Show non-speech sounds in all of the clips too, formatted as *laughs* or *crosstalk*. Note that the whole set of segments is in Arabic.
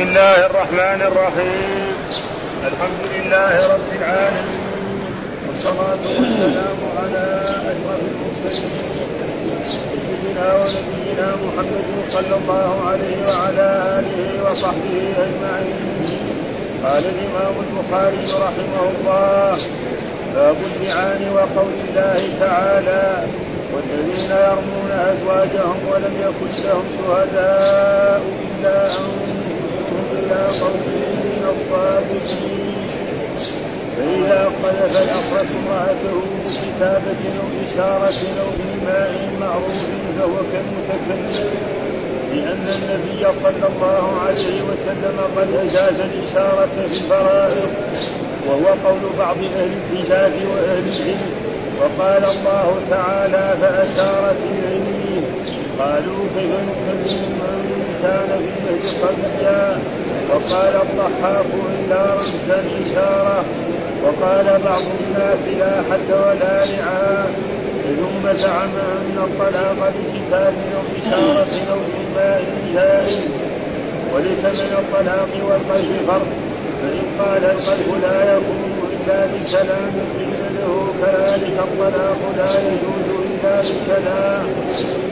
الله الرحمن الرحيم. الحمد لله رب العالمين. والصلاة والسلام على أشرف المرسلين. سيدنا ونبينا محمد صلى الله عليه وعلى آله وصحبه أجمعين. قال الإمام البخاري رحمه الله باب اللعان وقول الله تعالى والذين يرمون أزواجهم ولم يكن لهم شهداء إلا أنفسهم. إلا قومهم من الصادقين. فإذا قذف الأخرس امرأته بكتابة أو إشارة أو بماء معروف فهو كالمتكلم لأن النبي صلى الله عليه وسلم قد أجاز الإشارة في الفرائض وهو قول بعض أهل الحجاز وأهل العلم وقال الله تعالى فأشار في علمه قالوا كيف نكلم من كان في المهد صبيا وقال الضحاك إلا رمزا إشارة. وقال بعض الناس لا حد ولا لعان ثم زعم أن الطلاق بكتاب أو إشارة أو إيماء جائز وليس من الطلاق والقلب فرق فإن قال القلب لا يكون إلا بكلام قيل له كذلك الطلاق لا يجوز. إلا بكلام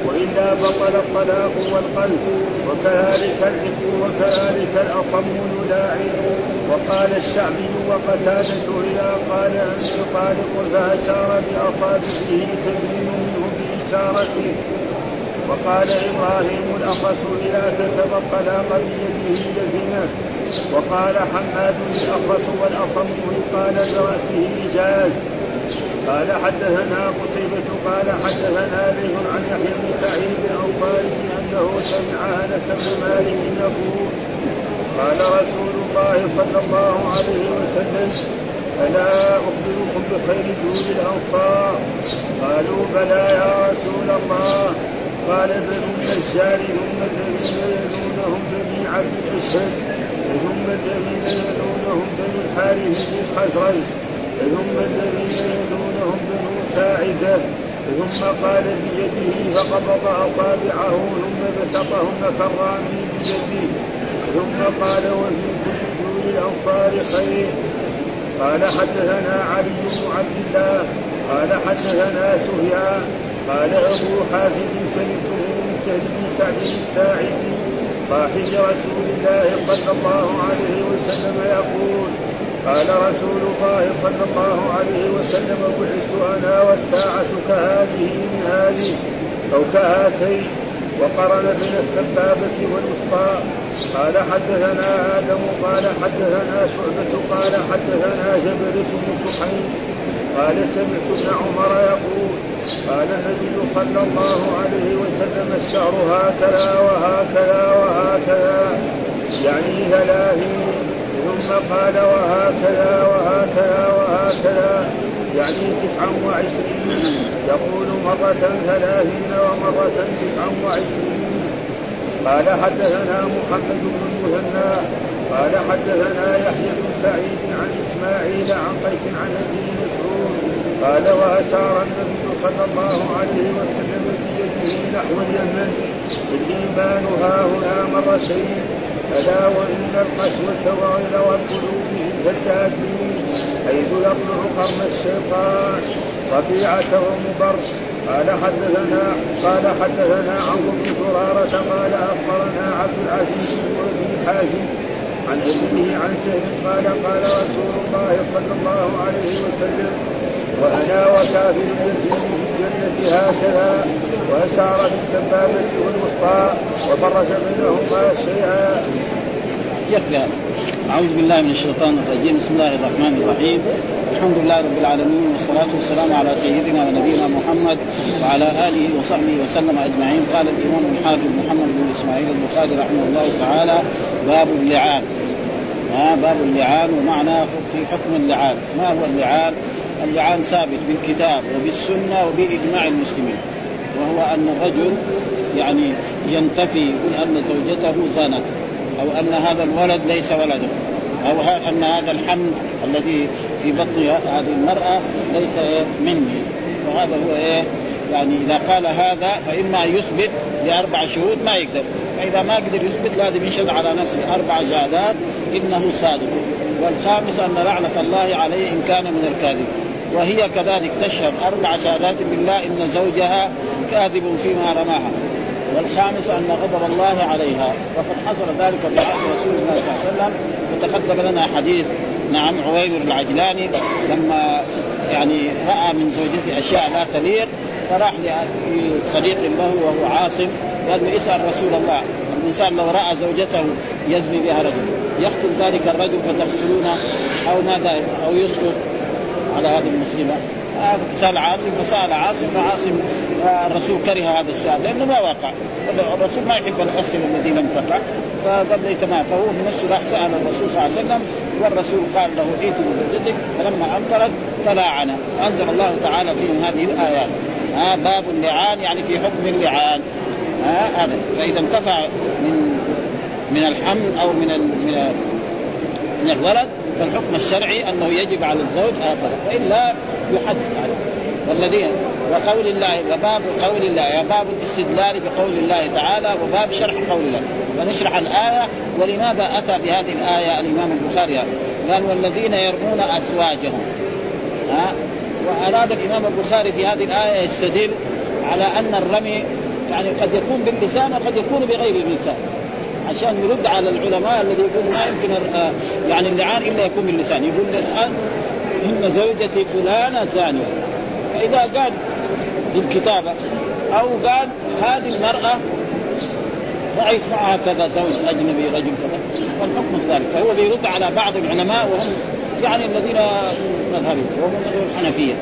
وإلا بطل الطلاق والقلب وكذلك العتق وكذلك الأصم يلاعن وقال الشعبي وقتادة إذا قال أنت طالق فأشار بأصابعه تبين منه بإشارته وقال إبراهيم الأخص إذا كتب الطلاق بيده لزمه وقال حماد الأخص والأصم قال برأسه جاز قال حدثنا قتيبة قال حدثنا ليث عن يحيى بن سعيد الأنصاري أنه سمع أنس بن مالك يقول قال رسول الله صلى الله عليه وسلم ألا أخبركم بخير جود الأنصار؟ قالوا بلى يا رسول الله. قال بنو النجار هم الذين يلونهم بني عبد الأشهر ثم الذين يلونهم بنو الحارث بن ثم يلونهم بنو ساعدة ثم قال بيده فقبض أصابعه ثم بسطهن كالرامي بيده ثم قال وفي كل دون الأنصار خير. قال حدثنا علي بن عبد الله قال حدثنا سفيان قال أبو حازم سمعته من سهل بن سعد الساعدي صاحب رسول الله صلى الله عليه وسلم يقول قال رسول الله صلى الله عليه وسلم بعثت أنا والساعة كهذه من هذه أو كهاتين وقرن بين السبابة والوسطى. قال حدثنا آدم قال حدثنا شعبة قال حدثنا جبلة بن كحيل قال سمعت ابن عمر يقول قال النبي صلى الله عليه وسلم الشهر هكذا وهكذا وهكذا يعني ثلاثين ثم قال وهكذا وهكذا وهكذا. يعني تسعا وعشرين. يقول مرة ثلاثين ومرة تسعا وعشرين. قال حدثنا محمد بن المثنى. قال حدثنا يحيى بن سعيد عن إسماعيل عن قيس عن أبي مسعود. قال وأشار النبي صلى الله عليه وسلم بيده نحو اليمن. الايمان ها هنا مرتين. ألا وإن القسوه وغير والقلوب كالكافرين حيث يطلع قرن الشيطان ربيعه ومبر قال حدثنا قال حدثنا عمرو بن زرارة قال أخبرنا عبد العزيز بن حازم عن ابنه عن سهل قال قال رسول الله صلى الله عليه وسلم وأنا وكافر يزيد في الجنة هكذا وأشار بالسبابة والوسطى وفرج بينهما شيئا. يكفي أعوذ بالله من الشيطان الرجيم. بسم الله الرحمن الرحيم. الحمد لله رب العالمين والصلاة والسلام على سيدنا ونبينا محمد وعلى آله وصحبه وسلم أجمعين. قال الإمام الحافظ محمد بن إسماعيل البخاري رحمه الله تعالى باب اللعان ها باب اللعان ومعنى في حكم اللعان ما هو اللعان؟ اللعان ثابت بالكتاب وبالسنة وبإجماع المسلمين وهو أن الرجل يعني ينتفي يقول أن زوجته زانت. أو أن هذا الولد ليس ولده. أو أن هذا الحمل الذي في بطن هذه المرأة ليس مني. وهذا هو إيه؟ يعني إذا قال هذا فإما يثبت باربع شهود ما يقدر. فإذا ما قدر يثبت لازم يشهد على نفسه أربع شهادات إنه صادق. والخامس أن لعنة الله عليه إن كان من الكاذب وهي كذلك تشهد أربع شهادات بالله إن زوجها كاذب فيما رماها. والخامس أن غضب الله عليها. وقد حصل ذلك في عهد رسول الله صلى الله عليه وسلم. وتقدم لنا حديث نعم عويمر العجلاني لما يعني رأى من زوجته أشياء لا تليق فراح لصديق له وهو عاصم قال له اسأل رسول الله. الإنسان لو رأى زوجته يزني بها رجل. يقتل ذلك الرجل فتقتلونه أو ماذا أو يسقط على هذه المسلمة. سال عاصم فسال عاصم فعاصم الرسول كره هذا السؤال لأنه ما وقع الرسول ما يحب الأسئلة التي لم تقع فقال لي تمام فهو بنفسه راح سأل الرسول صلى الله عليه وسلم والرسول قال له ائت بزوجتك فلما انكرت فلاعن أنزل الله تعالى فيهم هذه الآيات. ها باب اللعان يعني في حكم اللعان. ها هذا. فإذا انتفع من من الحمل أو من من من الولد فالحكم الشرعي أنه يجب على الزوج هكذا والا يحد والذين وقول الله وباب قول الله باب الاستدلال بقول الله تعالى وباب شرح قول الله. ونشرح الآية ولماذا أتى بهذه الآية؟ الإمام البخاري قال والذين يرمون أزواجهم. ها؟ وأراد الإمام البخاري في هذه الآية يستدل على أن الرمي يعني قد يكون باللسان وقد يكون بغير اللسان. عشان يرد على العلماء الذي يقول ما يمكن آه، يعني اللعان إلا يكون باللسان يقول الآن إن زوجتي فلانة زانيه فإذا قال بالكتابة أو قال هذه المرأة رأيت معها كذا زوج أجنبي رجل كذا. والحكم ذلك فهو بيرد على بعض العلماء وهم يعني الذين مذهبي وهم الحنفية.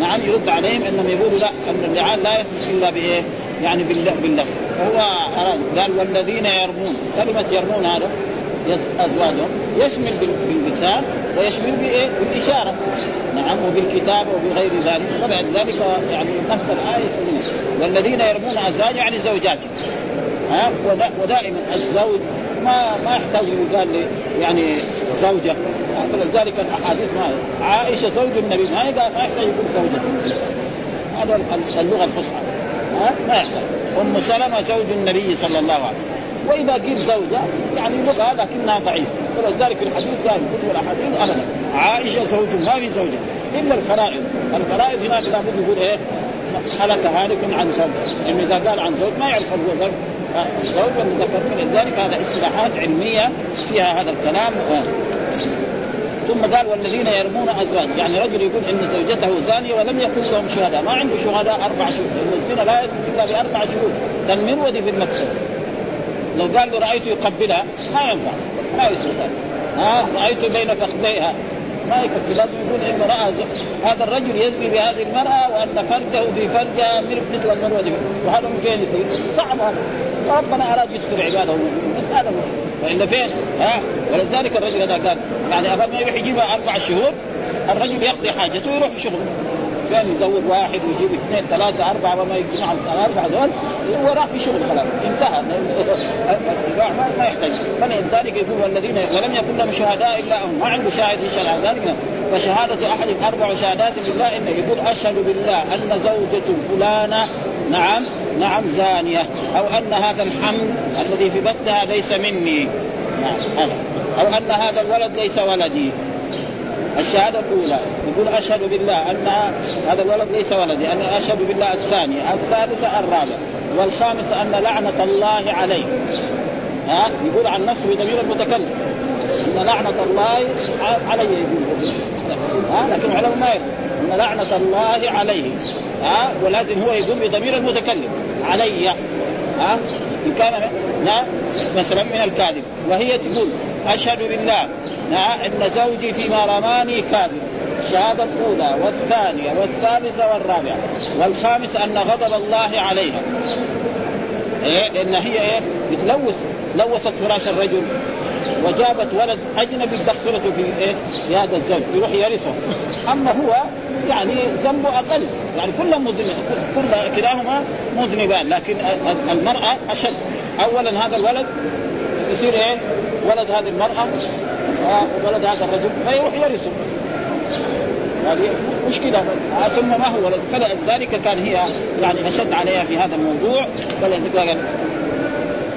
نعم يرد عليهم إنهم يقولوا لا أن اللعان لا يثبت إلا بإيه؟ يعني باللفظ. فهو اراد قال والذين يرمون. كلمة يرمون هذا أزواجهم. يشمل باللسان ويشمل بإيه؟ بالإشارة. نعم وبالكتابه وبغير ذلك. وبعد ذلك يعني نفس الآية يسمونه والذين يرمون ازواج يعني زوجاتهم ها؟ ودائما الزوج ما ما يحتاج يقال يعني زوجة. فلذلك الأحاديث ما عائشة زوج النبي. ما يحتاج يقول زوجته هذا اللغة الفصحى. ما يحتاج. أم سلمة زوج النبي صلى الله عليه وسلم. وإذا قيل زوجة يعني لغه لكنها ضعيفة. ولذلك الحديث قال كتب الاحاديث ابدا. عائشة زوج ما في زوجة. إلا الفرائض. الفرائض هناك لابد يقول إيه؟ هلك هالك عن زوج. يعني إذا قال عن زوج ما يعرف الزوج زوج. المذكر فلذلك هذا اصطلاحات علمية فيها هذا الكلام. ثم قال والذين يرمون أزواج. يعني رجل يقول إن زوجته زانية ولم يكن لهم شهداء. ما عنده شهداء أربع شهور لأن الزنا لا يثبت إلا بأربع شهور كالمرود في المكتب لو قال له رأيت يقبلها ما ينفع. ما يصير ها؟ رأيت بين فخذيها ما يكفي. لازم يقول انه رأى هذا الرجل يزني بهذه المرأة وأن فرجه في فرجها مثل المرود. وهذا من فين يصير؟ صعب هذا. ربنا أراد يستر عباده. بس هذا وإلا فين؟ ها؟ ولذلك الرجل هذا قال يعني ابد ما يروح يجيبها أربع شهور الرجل يقضي حاجته ويروح شغله كان يزوج واحد ويجيب اثنين ثلاثة أربعة وما يجمع الأربعة دول هو راح في شغل خلاص. انتهى. *laughs* ما يحتاج. فلذلك يقول والذين ولم يكن لهم شهداء إلا هم ما عنده شاهد يشهد على ذلك فشهادة أحد أربع شهادات بالله إنه يقول أشهد بالله أن زوجة فلانة نعم. نعم زانية. أو أن هذا الحمل الذي في بطنها ليس مني. نعم هذا. أو أن هذا الولد ليس ولدي. الشهادة الأولى. يقول أشهد بالله أن هذا الولد ليس ولدي. أنا أشهد بالله الثانية الثالثة الرابعة. والخامسة أن لعنة الله عليه. ها؟ يقول عن نفسه بضمير المتكلم. أن لعنة الله علي يقول. ها؟ لكن العلماء ما يقول. أن لعنة الله عليه. ها؟ ولازم هو يقول بضمير المتكلم. علي. ها؟ إن كان لا مثلا من الكاذب. وهي تقول أشهد بالله. إن زوجي فيما رماني كاذب. الشهادة الأولى والثانية والثالثة والرابعة. والخامسة أن غضب الله عليها. إيه؟ لأن هي إيه؟ بتلوث. لوثت فراش الرجل. وجابت ولد أجنبي تدخلته في إيه؟ في هذا الزوج يروح يرثه. أما هو يعني ذنبه أقل. يعني كلهم مذنب كل كلاهما مذنبان لكن المرأة أشد. أولا هذا الولد يصير إيه؟ ولد هذه المرأة ولد هذا الرجل فيروح يرثه. هذه مشكلة ثم ما هو ولد؟ فلذلك كان هي يعني أشد عليها في هذا الموضوع. فلذلك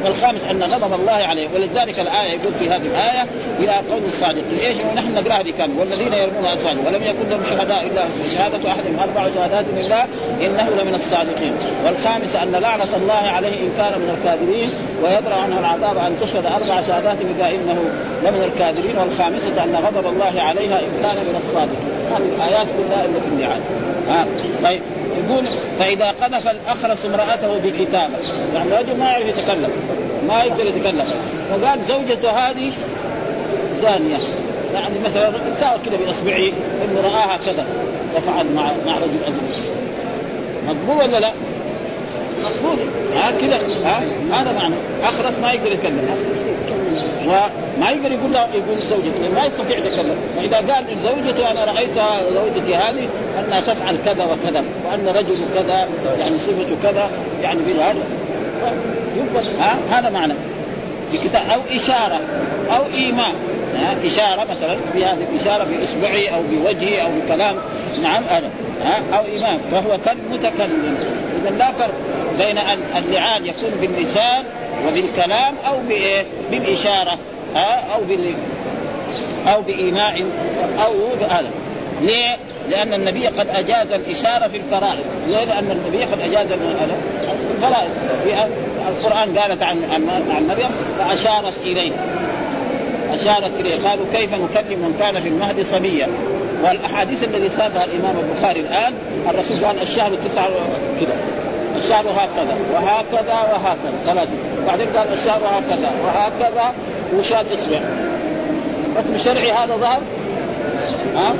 والخامس أن غضب الله عليه. ولذلك الآية يقول في هذه الآية إلى قول الصادقين. إيش ونحن نقراها بكم والذين يرمون الصادق ولم يكن لهم شهداء إلا شهادة أحدهم. أربع شهادات بالله إنه لمن الصادقين. والخامس أن لعنة الله عليه إن كان من الكاذبين ويدرى عنه العذاب أن تشهد أربع شهادات بالله إنه لمن الكاذبين. والخامسه أن غضب الله عليها إن كان من الصادقين. هذه الآيات كلها اللي في اللعان ها؟ طيب. يقول فإذا قذف الأخرس امرأته بكتابه يعني الرجل ما يعرف يتكلم ما يقدر يتكلم. فقال زوجته هذه زانية. يعني مثلا ساوى كذا باصبعه انه رآها كذا. وفعل مع مع رجل أجنبي. مقبول ولا لا؟ مقبول ها كذا. ها هذا معنى. أخرس ما يقدر يتكلم وما يقدر يقول له يقول زوجته. ما يستطيع يتكلم فاذا قال زوجته أنا رأيت زوجتي هذه أنها تفعل كذا وكذا وأن رجل كذا يعني صفته كذا يعني بهذا ها هذا معنى. بكتاب أو إشارة أو ايماء ها إشارة مثلا بهذه الإشارة باصبعه أو بوجهه أو بكلام نعم هذا. ها أو إيمان. فهو كالمتكلم اذا لا فرق. بين أن اللعان يكون باللسان وبالكلام أو بايه؟ بالإشارة ها؟ أو بال أو بإيماء أو بهذا. ليه؟ لأن النبي قد أجاز الإشارة في الفرائض، ليه؟ لأن النبي قد أجاز الفرائض، القرآن قالت عن عن مريم فأشارت إليه. أشارت إليه. قالوا كيف نكلم من كان في المهد صبيا؟ والأحاديث الذي ساقها الإمام البخاري الآن الرسول قال الشهر تسعة كذا الشهر هكذا وهكذا وهكذا. ثلاثة. بعدين قال الشهر هكذا وهكذا وشاد إصبع حكم شرعي هذا ظهر؟ ها؟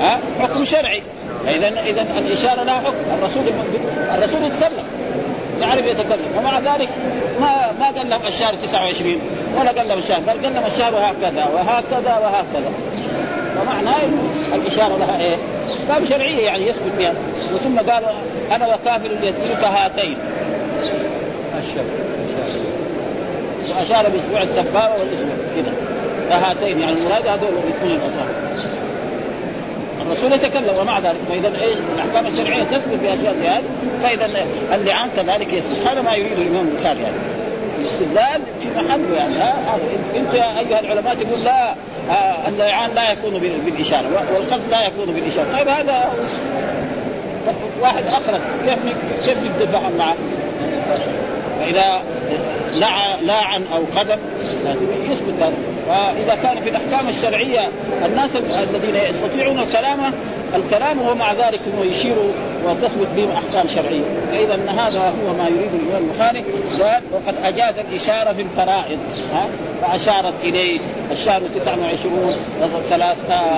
ها؟ حكم شرعي. اذا اذا الإشارة لها حكم. الرسول الرسول يتكلم يعرف يتكلم. ومع ذلك ما ما قال لهم الشهر 29 ولا قال لهم الشهر قال قال لهم الشهر هكذا وهكذا وهكذا. فمعناه الإشارة لها إيه؟ احكام شرعية يعني يثبت بها. وثم قال أنا وكافر اليتيم كهاتين وأشار بأسبوع السبابه والأسبوع. كذا كهاتين يعني المراد هذول الاثنين الأصابع. الرسول يتكلم ومع ذلك. فإذا إيش؟ الأحكام الشرعية تثبت باشياء زي هذه فإذا اللعان كذلك يثبت. هذا ما يريده الإمام البخاري يعني. الاستدلال في محله يعني. ها أنت يا أيها العلماء تقول لا آه اللعان لا يكون بالإشارة. والقذف لا يكون بالإشارة. طيب هذا واحد اخرس كيف كيف يتفاهم معه؟ فاذا لاعن أو قدم لازم يثبت ذلك فاذا كان في الأحكام الشرعية الناس الذين يستطيعون الكلام الكلام ومع ذلك انه يشير وتثبت بهم أحكام شرعية. فإذا هذا هو ما يريد الإمام البخاري وقد أجاز الإشارة في الفرائض ها؟ فأشارت إليه الشهر 29 ثلاث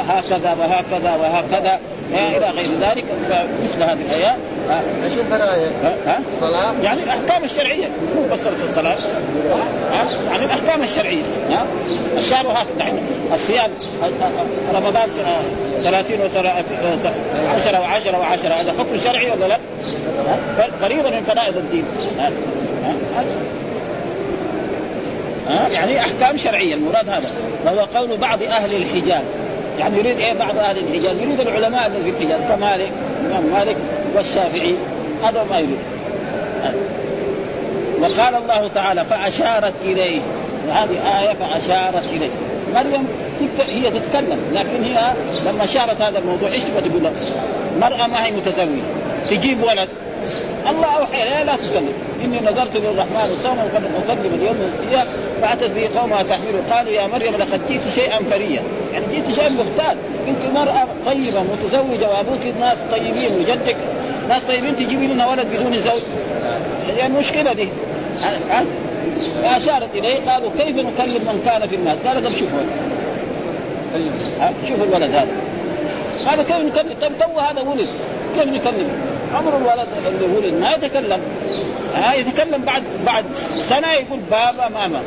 هكذا وهكذا وهكذا إلى غير ذلك فمثل هذه الآيات إيش الفرائض؟ الصلاة؟ يعني الأحكام الشرعية. مو بس في الصلاه يعني الأحكام الشرعية. ها؟ الشهر هكذا الصيام رمضان 30 و 10 و10 و10 هذا حكم شرعي ولا لا؟ فريضة من فرائض الدين. ها؟ ها؟ يعني أحكام شرعية. المراد هذا. وهو قول بعض أهل الحجاز. يعني يريد إيه بعض أهل الحجاز؟ يريد العلماء الذين في الحجاز كمالك الامام مالك والشافعي هذا ما يريد. وقال الله تعالى فأشارت إليه هذه آية فأشارت إليه. مريم هي تتكلم لكن هي لما شارت هذا الموضوع إيش تبغى تقول مرأة ما هي متزوجة تجيب ولد الله اوحى اليها لا تتكلم إني نذرت للرحمن صوما فلن اكلم اليوم الصيام فأتت به قومها تحمله قالوا يا مريم لقد جئت شيئا فريا. يعني جئت شيئا مختال. انت مرأة طيبة متزوجة وأبوك ناس طيبين وجدك. ناس طيبين تجيبي لنا ولد بدون زوج. يعني المشكلة دي. فاشارت إليه. قالوا كيف نكلم من كان في الناس؟ قال طب شوفوا. شوفوا الولد هذا. قالوا كيف نكلم؟ طيب تو هذا ولد. كيف نكلم؟ عمر الولد اللي ولد ما يتكلم. ها يتكلم بعد بعد سنة يقول بابا ماما.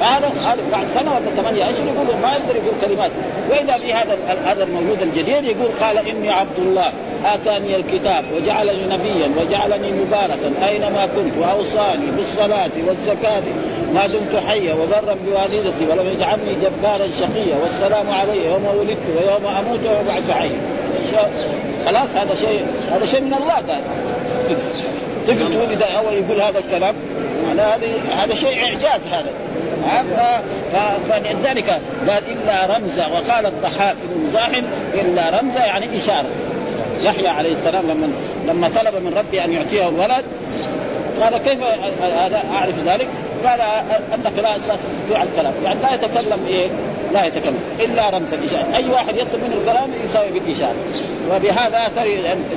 هذا هذا بعد سنة ولا ثمانية اشهر يقول؟ ما يقدر يقول كلمات. وإذا في هذا هذا المولود الجديد يقول قال إني عبد الله آتاني الكتاب وجعلني نبيا وجعلني مباركا أينما كنت وأوصاني بالصلاة والزكاة ما دمت حيا وبرا بوالدتي ولم يجعلني جبارا شقيا والسلام علي يوم ولدت ويوم أموت ويوم ابعث حيا خلاص هذا شيء هذا شيء من الله ده طفل تولد اول يقول هذا الكلام؟ هذا هذا شيء إعجاز هذا. فلذلك قال إلا رمزا وقال الضحاك بن مزاحم إلا رمزا يعني إشارة. يحيى عليه السلام لما لما طلب من ربي أن يعطيه الولد قال كيف هذا أعرف ذلك؟ قال انك لا تستطيع الكلام، يعني لا يتكلم إيه؟ لا يتكلم. إلا رمز الإشارة، أي واحد يطلب منه الكلام يساوي بالإشارة، وبهذا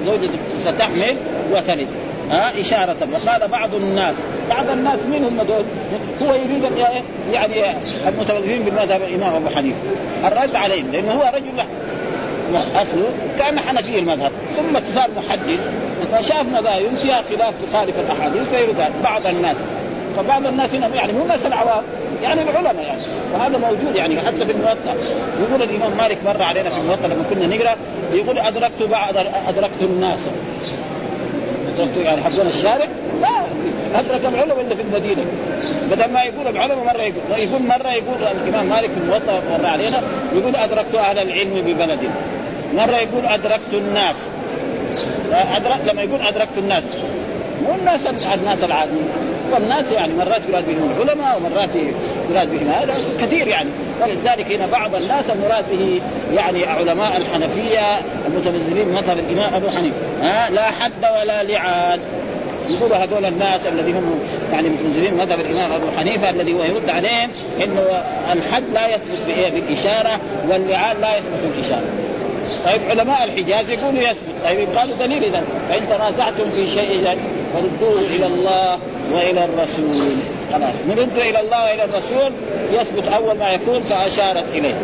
زوجتك ستحمل وتلد. ها؟ إشارة. وقال بعض الناس. بعض الناس من هم دول؟ هو يريد يعني المتوظفين بالمذهب الإمام أبو حنيفة. الرد عليهم. لأنه هو رجل اصله كان حنفي المذهب. ثم صار محدث فشاف مذاهب فيها خلاف تخالف الأحاديث فيرد بعض الناس فبعض الناس هنا يعني مو ناس العوام يعني العلماء يعني. وهذا موجود يعني حتى في الموطأ. يقول الإمام مالك مر علينا في الموطأ لما كنا نقرأ يقول أدركت بعض أدركت الناس. أدركت يعني حقون الشارع؟ لا ادرك العلماء اللي في المدينة. بدل ما يقول العلماء مرة يقول يقول مرة يقول الإمام مالك في الموطأ مر علينا يقول أدركت أهل العلم ببلدي مرة يقول أدركت الناس. أدرك لما يقول أدركت الناس. مو الناس الناس العاديين. والناس يعني مرات يراد بهم العلماء ومرات يراد بهم هذا كثير يعني. ولذلك هنا بعض الناس المراد به يعني علماء الحنفية المتمذهبين مذهب الإمام أبو حنيفة. ها لا حد ولا لعان. يقولوا هذول الناس الذين هم يعني متمذهبين مذهب الإمام أبو حنيفة الذي هو يرد عليهم إنه الحد لا يثبت بالاشاره واللعان لا يثبت بالاشاره طيب علماء الحجاز يقولوا يثبت. طيب قالوا دليل اذا فإن تنازعتم في شيء اذا فردوه إلى الله وإلى الرسول. خلاص. نرد إلى الله وإلى الرسول يثبت أول ما يكون فأشارت إليه.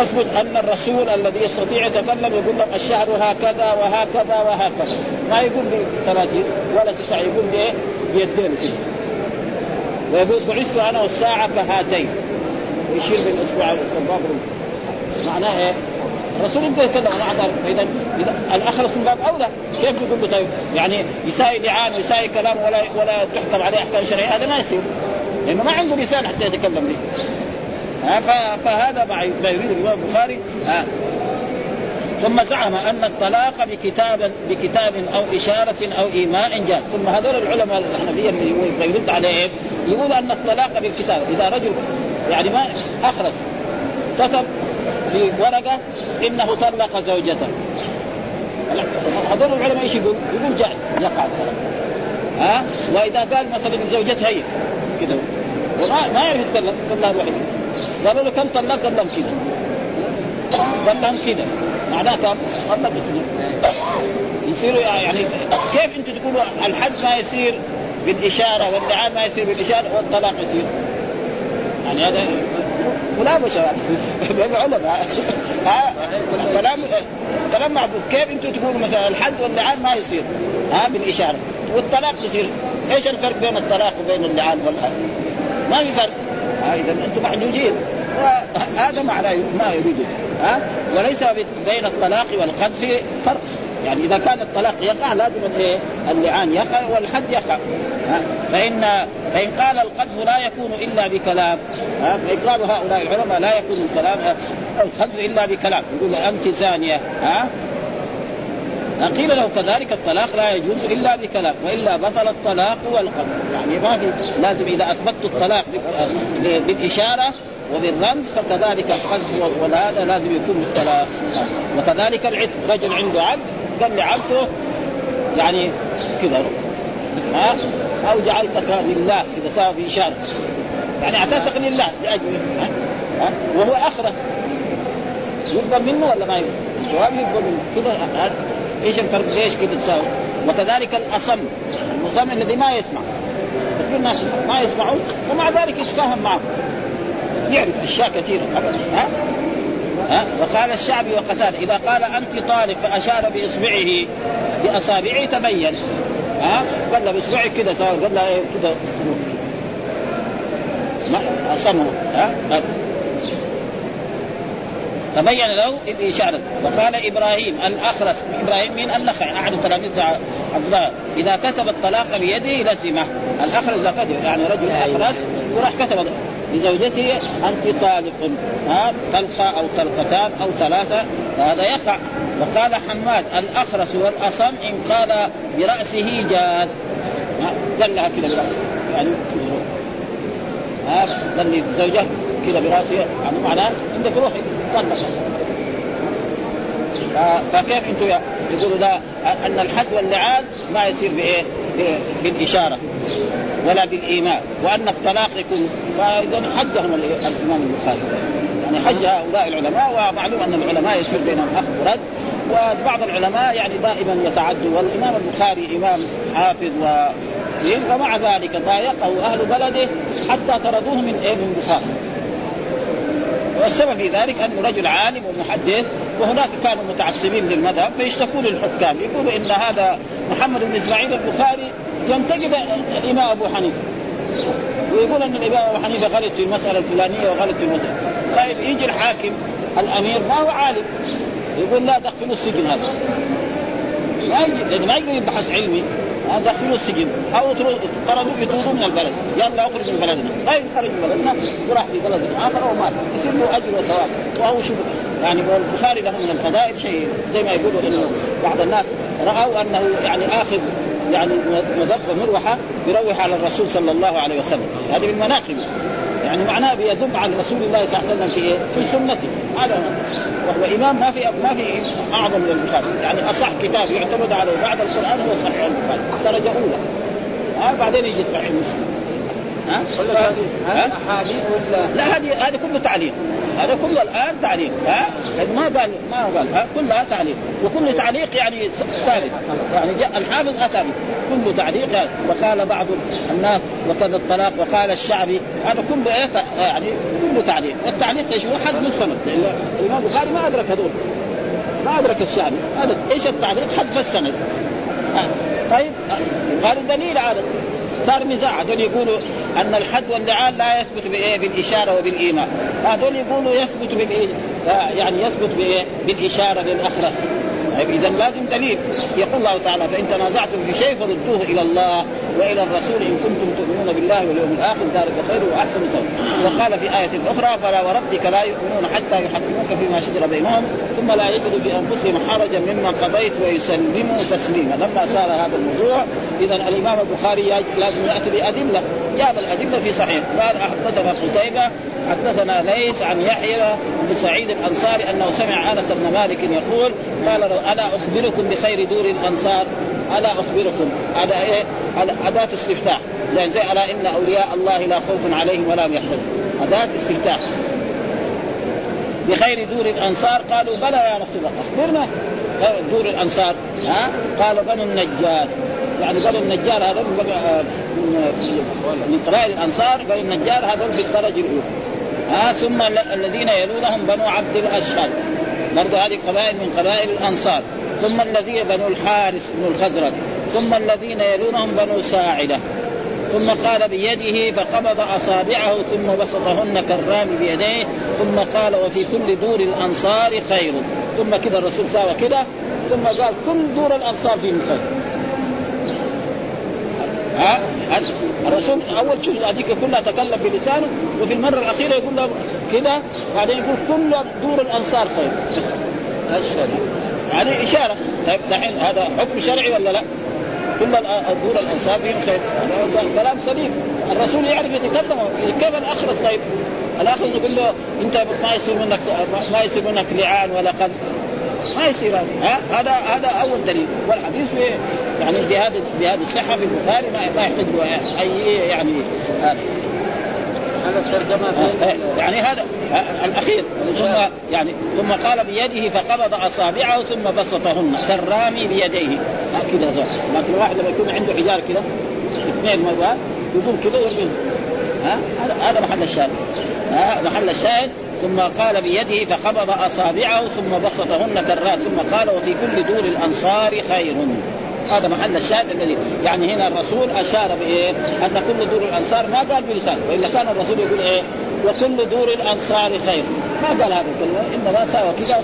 يثبت أن الرسول الذي يستطيع يتكلم يقول لك الشهر هكذا وهكذا وهكذا. ما يقول لي 30 ولا يقول لي إيه بيدين كده ويقول بعثت أنا والساعة كهاتين ويشير بالاسبوع السباب معناه إيه؟ الرسول يبغى يتكلم عن اعذار فاذا الاخرس من باب أولى. كيف يقول له طيب؟ يعني يساوي لعان ويساوي كلام ولا ولا تحكم عليه أحكام شرعية. هذا ما يصير. لأنه ما عنده لسان حتى يتكلم به. فهذا ما يريد الإمام البخاري. ثم زعم أن الطلاق بكتاب بكتاب أو إشارة أو إيماء جاء ثم هذول العلماء الحنفية اللي يرد عليهم يقول أن الطلاق بالكتاب إذا رجل يعني ما اخرس كتب في ورقة إنه طلق زوجته. هذول العلماء إيش يقول؟ يقول جائز يقع الكلام ها؟ وإذا قال مثلا زوجته هي كذا وما ما يعرف يتكلم قال قالوا له كم طلق؟ قال لهم كذا قال لهم كذا معناه كم؟ طلق يصيروا يعني كيف أنتم تقولوا الحد ما يصير بالإشارة واللعان ما يصير بالإشارة والطلاق يصير؟ يعني هذا ملامسه علماء. كلام كلام معقول. كيف أنتم تقولوا مثلا الحد واللعان ما يصير؟ ها؟ بالإشارة. والطلاق يصير. إيش الفرق بين الطلاق وبين اللعان والحد؟ ما في فرق. اذا أنتم محجوجين. هذا معناه ما يريده ها؟ وليس بين الطلاق والقذف فرق يعني إذا كان الطلاق يقع لازم؟ اللعان يقع والحد يقع. فان فإن قال القذف لا يكون إلا بكلام. فإقرار هؤلاء العلماء لا يكون الكلام القذف إلا بكلام. يقول أنت زانية. ها؟ قيل له كذلك الطلاق لا يجوز إلا بكلام. وإلا بطل الطلاق والقذف يعني ما في لازم إذا أثبتت الطلاق بالإشارة وبالرمز فكذلك القذف والهذا لازم يكون بالطلاق وكذلك العتق. رجل عنده عبد قال لعبده يعني كذا ها؟ أو جعلتك لله. إذا سوى باشاره يعني اعتقد لله لاجل ها؟ وهو أخرس. يقبل منه ولا ما يقبل؟ الجواب يقبل منه. كذا إيش الفرق؟ ليش كذا تساوي؟ وكذلك الأصم. المصم الذي ما يسمع. كثير الناس ما يسمعون. ومع ذلك يتفاهم معه. يعرف اشياء كثيرة. ها؟ ها؟ وقال الشعبي وقتال إذا قال أنت طالق فأشار بإصبعه بأصابعه تبين. ها؟ قال له بإصبعك كذا قال له إيه كذا. أصمه. ها؟ تبين له بإشارة وقال إبراهيم الأخرس. إبراهيم من النخعي أحد تلاميذ عبد الله. إذا كتب الطلاق بيده لزمه. الأخرس إذا كتب يعني رجل أخرس وراح كتب. لزوجته أنت طالق ها طلقة أو طلقتان أو ثلاثة فهذا يقع وقال حماد الأخرس والأصم إن قال برأسه جاز. قال لها كذا برأسه. يعني ها لي الزوجه كذا برأسه يعني معناه عندك روحي. طلق فكيف أنتم يقولوا ده أن الحد واللعان ما يصير بإيه؟ بالإشارة. ولا بالإيمان وأن الطلاق يكون فإذا حجهم الإمام البخاري. يعني حج هؤلاء العلماء ومعلوم أن العلماء يصير بينهم اخذ ورد وبعض العلماء يعني دائما يتعدوا والإمام البخاري إمام حافظ و ومع ذلك ضايقه أهل بلده حتى طردوه من إيه؟ من بخاري. والسبب في ذلك أنه رجل عالم ومحدث وهناك كانوا متعصبين للمذهب فيشتكون للحكام يقولوا إن هذا محمد بن إسماعيل البخاري ينتقد الإمام أبو حنيفة. ويقول أن الإمام أبو حنيفة غلط في المسألة الفلانية وغلط في المسألة. طيب يجي الحاكم الأمير ما هو عالم؟ يقول لا دخلوا السجن هذا. ما يجي لأنه ما يقدر يبحث علمي. دخلوا السجن. أو طردوا يطردوا من البلد. يلا أخرج من بلدنا. لا يخرج من بلدنا. وراح في بلد آخر ومات يصير له أجر وثواب. وهو شوف يعني البخاري له من الفضائل شيء زي ما يقولوا إنه بعض الناس رأوا أنه يعني آخذ يعني مذبة مروحة يروح على الرسول صلى الله عليه وسلم. هذه من مناقبه. يعني معناه بيدل عن رسول الله صلى الله عليه وسلم في إيه؟ في سنته. هذا وهو إمام ما في ما في أعظم من البخاري. يعني أصح كتاب يعتمد عليه. بعد القرآن هو صحيح البخاري. درجة أولى. ها بعدين يجي صحيح مسلم. ها؟ هذه أحاديث ولا؟ لا هذه هذه كله تعليق هذا كله الآن تعليق ها؟ ما قال ما قال ها؟ كلها تعليق وكل تعليق يعني ثابت. يعني جاء الحافظ اتى كله تعليق يعني. وقال بعض الناس وكذا الطلاق وقال الشعبي. هذا كله إيه؟ يعني كله تعليق. والتعليق إيش؟ هو حد السند الإمام البخاري ما أدرك هذول. ما أدرك الشعبي. هذا إيش التعليق؟ حذف السند طيب قالوا دليل على صار نزاع هذول يقولوا أن الحد واللعان لا يثبت بإيه؟ بالإشارة وبالإيمان، هذول يقولوا يثبت بالايه؟ يعني يثبت؟ بالإشارة للأخرس، طيب اذا لازم دليل. يقول الله تعالى فإن تنازعتم في شيء فردوه إلى الله وإلى الرسول إن كنتم تؤمنون بالله واليوم الآخر ذلك خير وأحسن تؤمن وقال في آية أخرى فلا وربك لا يؤمنون حتى يحكموك فيما شجر بينهم ثم لا يجدوا في أنفسهم حرجا مما قضيت ويسلموا تسليما. لما صار هذا الموضوع اذا الإمام البخاري لازم يأتي بأدلة. جاب الأدلة في صحيح. قال حدثنا قتيبة حدثنا ليس عن يحيى بن سعيد الأنصاري أنه سمع أنس بن مالك يقول قال ألا أخبركم بخير دور الأنصار؟ ألا أخبركم؟ هذا إيه؟ أداة استفتاح. زي زي ألا إن أولياء الله لا خوف عليهم ولا هم يحزنون. أداة استفتاح. بخير دور الأنصار؟ قالوا بلى يا رسول الله أخبرنا دور الأنصار. ها؟ قال بنو النجار. يعني بنو النجار هذا من قبائل الأنصار بنو النجار هذول في الدرجه الأولى. ها ثم الذين يلونهم بنو عبد الأشهر. برضو هذه قبائل من قبائل الأنصار. ثم الذين بنو الحارث بن الخزرج. ثم الذين يلونهم بنو ساعدة. ثم قال بيده فقبض أصابعه ثم بسطهن كالرام بيديه. ثم قال وفي كل دور الأنصار خير. ثم كذا الرسول ساوى كذا ثم قال كل دور الأنصار فيهم خير. ها؟ الرسول أول شيء هذيك كلها تكلم بلسانه وفي المرة الأخيرة يقول له كذا بعدين يقول كل دور الأنصار خير. أشهد. يعني إشارة. طيب دحين هذا حكم شرعي ولا لا؟ كل دور الأنصار فيهم خير. كلام سليم. الرسول يعرف يتكلم كيف الاخرس طيب؟ الاخرس يقول له أنت ما يصير منك ما يصير منك لعان ولا قذف. ما يصير هذا. هذا هذا أول دليل. والحديث يعني بهذا بهذه الصحة في البخاري ما ما يحتاج اي يعني على الترجمة يعني هذا الأخير. ثم يعني ثم قال بيده فقبض أصابعه ثم بسطهن. كالرامي بيديه. كذا لكن الواحد لما يكون عنده حجار كذا اثنين مرات يقوم كذا يرميهم ها هذا محل الشاهد. ها محل الشاهد. ثم قال بيده فقبض أصابعه ثم بسطهن كالرات ثم قال وفي كل دور الأنصار خير. هذا محل الشاهد الذي يعني هنا الرسول أشار بإيه؟ أن كل دور الأنصار ما قال بلسان وإلا كان الرسول يقول إيه؟ وكل دور الأنصار خير ما قال هذا الكلمة إنما ساوى كذا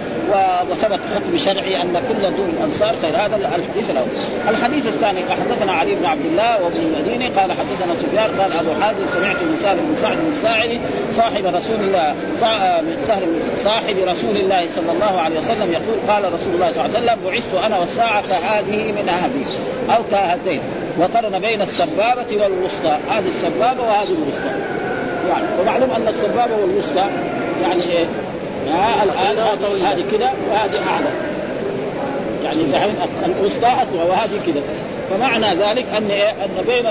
وثبت حكم شرعي أن كل دور الانصار خير. هذا الحديث الأول. الحديث الثاني حدثنا علي بن عبد الله وابن المديني قال حدثنا سفيان قال أبو حازم سمعت من سهل بن سعد الساعدي صاحب رسول الله سهل صاحب رسول الله صلى الله عليه وسلم يقول قال رسول الله صلى الله عليه وسلم بعثت أنا والساعة كهذه من هذه أو كهاتين. وقرن بين السبابة والوسطى. هذه السبابة وهذه الوسطى. يعني ومعلوم أن السبابة والوسطى يعني إيه آه الآن هذه هذه كذا وهذه أعلى. يعني دحين الوسطى أطول وهذه كذا فمعنى ذلك أن إيه؟ أن بين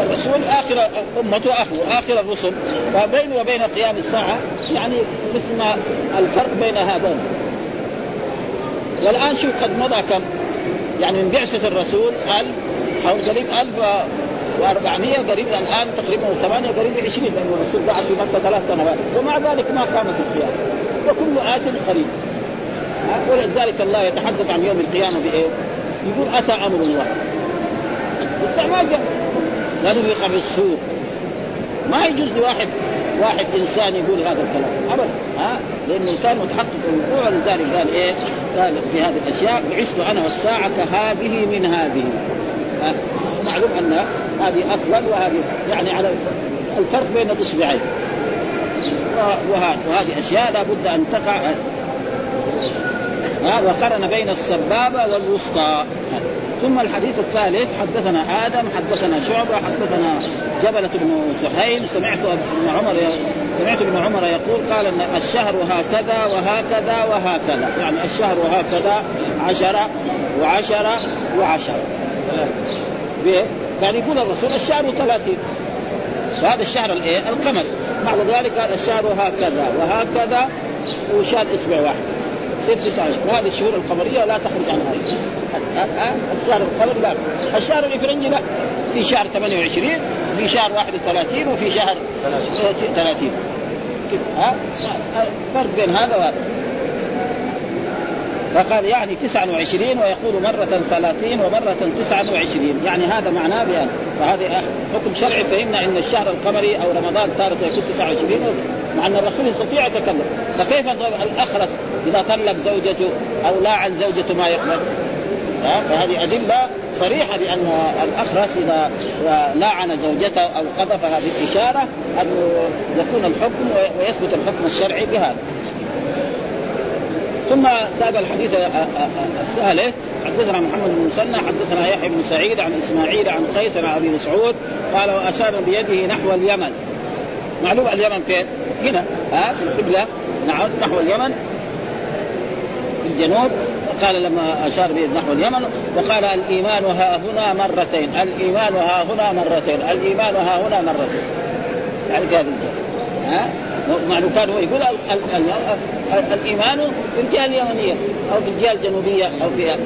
الرسول آخر أمته أخو آخر الرسل. فبينه وبين قيام الساعة يعني مثل ما الفرق بين هذين. والآن شوف قد مضى كم. يعني من بعثة الرسول 1000 أو قريب 1400 قريب الآن تقريبا 8 قريب 20 لأن الرسول بعث في مكة ثلاث سنوات. ومع ذلك ما قامت القيامة. وكل آت قريب. ولذلك الله يتحدث عن يوم القيامة بإيه؟ يقول أتى أمر الله. الساعة ما جاء. نفخ في الصور ما يجوز لواحد واحد إنسان يقول هذا الكلام. ابدا. ها؟ لأنه كان متحقق الوقوع ولذلك قال إيه؟ قال في هذه الأشياء بعثت أنا والساعة كهذه من هذه. معلوم أن هذه افضل وهذه يعني على الفرق بين الأصبعين. وهذه أشياء لابد أن تقع. وقرن بين السبابه والوسطى. ثم الحديث الثالث حدثنا آدم حدثنا شعبة حدثنا جبلة بن سهيل. سمعت ابن عمر سمعت ابن عمر يقول قال إن الشهر هكذا وهكذا وهكذا. يعني الشهر هكذا عشرة وعشرة وعشرة. يعني يقول الرسول الشهر ثلاثين. وهذا الشهر الإيه؟ القمري بعد ذلك قال الشهر هكذا وهكذا وشال اصبع واحد. ست تسعة وهذه الشهور القمرية لا تخرج عن هذا الشهر القمري لا. الشهر الإفرنجي لا. في شهر 28 وفي شهر 31 وفي شهر 30 ها؟ فرق بين هذا وهذا. فقال يعني 29 ويقول مرة 30 ومرة 29 يعني هذا معناه بأن فهذا حكم شرعي فهمنا أن الشهر القمري أو رمضان تارة يكون 29 مع أن الرسول يستطيع يتكلم. فكيف الأخرس إذا طلق زوجته أو لاعن زوجته ما يقبل؟ فهذه أدلة صريحة بأن الأخرس إذا لاعن زوجته أو قذفها بالإشارة أن يكون الحكم ويثبت الحكم الشرعي بهذا. ثم ساق الحديث الثالث حدثنا محمد بن مسنى حدثنا يحيى بن سعيد عن إسماعيل عن قيس عن أبي مسعود قال وأشار بيده نحو اليمن. معلوم اليمن فين؟ هنا. ها؟ في القبلة. نعم نحو اليمن. في الجنوب. قال لما أشار بيده نحو اليمن وقال الإيمان ها هنا مرتين. الإيمان ها هنا مرتين. الإيمان ها هنا مرتين. يعني في هذه الجهه ها؟ مع كان هو يقول ال ال ال الإيمان في الجهة اليمنية أو في الجهة الجنوبية أو في